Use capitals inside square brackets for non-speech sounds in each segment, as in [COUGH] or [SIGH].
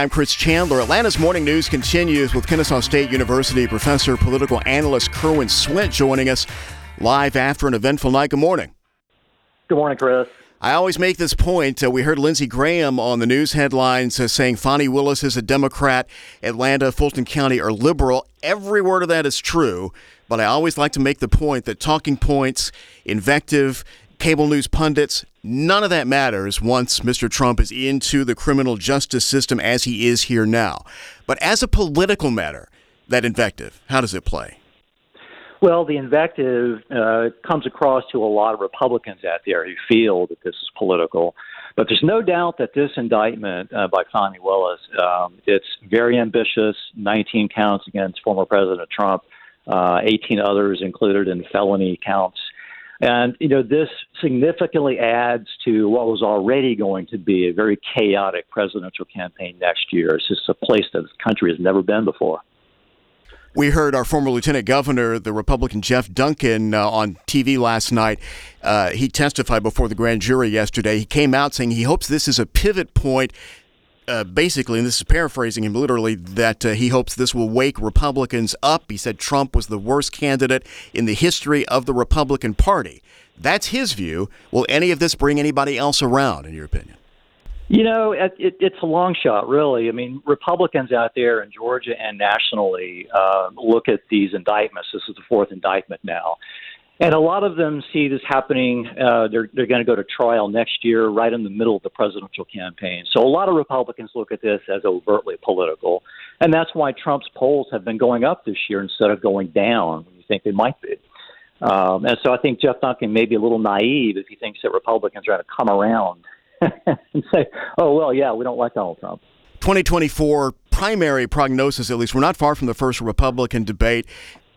I'm Chris Chandler. Atlanta's morning news continues with Kennesaw State University professor, political analyst Kerwin Swint joining us live after an eventful night. Good morning. Good morning, Chris. I always make this point. Uh, we heard Lindsey Graham on the news headlines uh, saying Fani Willis is a Democrat, Atlanta, Fulton County are liberal. Every word of that is true, but I always like to make the point that talking points, invective, cable news pundits, none of that matters once Mr. Trump is into the criminal justice system as he is here now. But as a political matter, that invective, how does it play? Well, the invective uh, comes across to a lot of Republicans out there who feel that this is political. But there's no doubt that this indictment uh, by Fani Willis, um, it's very ambitious. 19 counts against former President Trump, uh, 18 others included in felony counts. And, you know, this significantly adds to what was already going to be a very chaotic presidential campaign next year. It's just a place that this country has never been before. We heard our former lieutenant governor, the Republican Jeff Duncan, uh, on TV last night. Uh, he testified before the grand jury yesterday. He came out saying he hopes this is a pivot point uh, basically, and this is paraphrasing him literally, that uh, he hopes this will wake Republicans up. He said Trump was the worst candidate in the history of the Republican Party. That's his view. Will any of this bring anybody else around, in your opinion? You know, it, it, it's a long shot, really. I mean, Republicans out there in Georgia and nationally uh, look at these indictments. This is the fourth indictment now and a lot of them see this happening. Uh, they're they're going to go to trial next year, right in the middle of the presidential campaign. So a lot of Republicans look at this as overtly political, and that's why Trump's polls have been going up this year instead of going down. When you think they might be. Um, and so I think Jeff Duncan may be a little naive if he thinks that Republicans are going to come around [LAUGHS] and say, "Oh well, yeah, we don't like Donald Trump." 2024 primary prognosis, at least, we're not far from the first Republican debate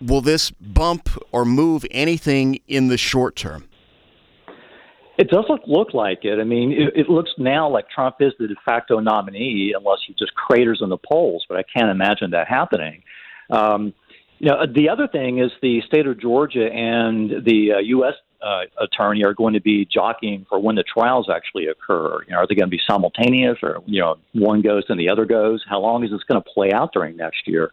will this bump or move anything in the short term? It doesn't look like it. I mean, it, it, looks now like Trump is the de facto nominee unless he just craters in the polls, but I can't imagine that happening. Um, you know, the other thing is the state of Georgia and the uh, U.S. Uh, attorney are going to be jockeying for when the trials actually occur. You know, are they going to be simultaneous, or you know, one goes and the other goes? How long is this going to play out during next year?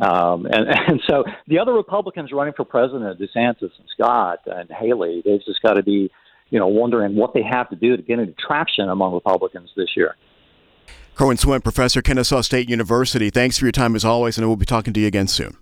Um, and, [LAUGHS] and so the other Republicans running for president, DeSantis and Scott and Haley, they've just got to be, you know, wondering what they have to do to get into traction among Republicans this year. Kerwin Swint, professor, Kennesaw State University. Thanks for your time as always, and we'll be talking to you again soon.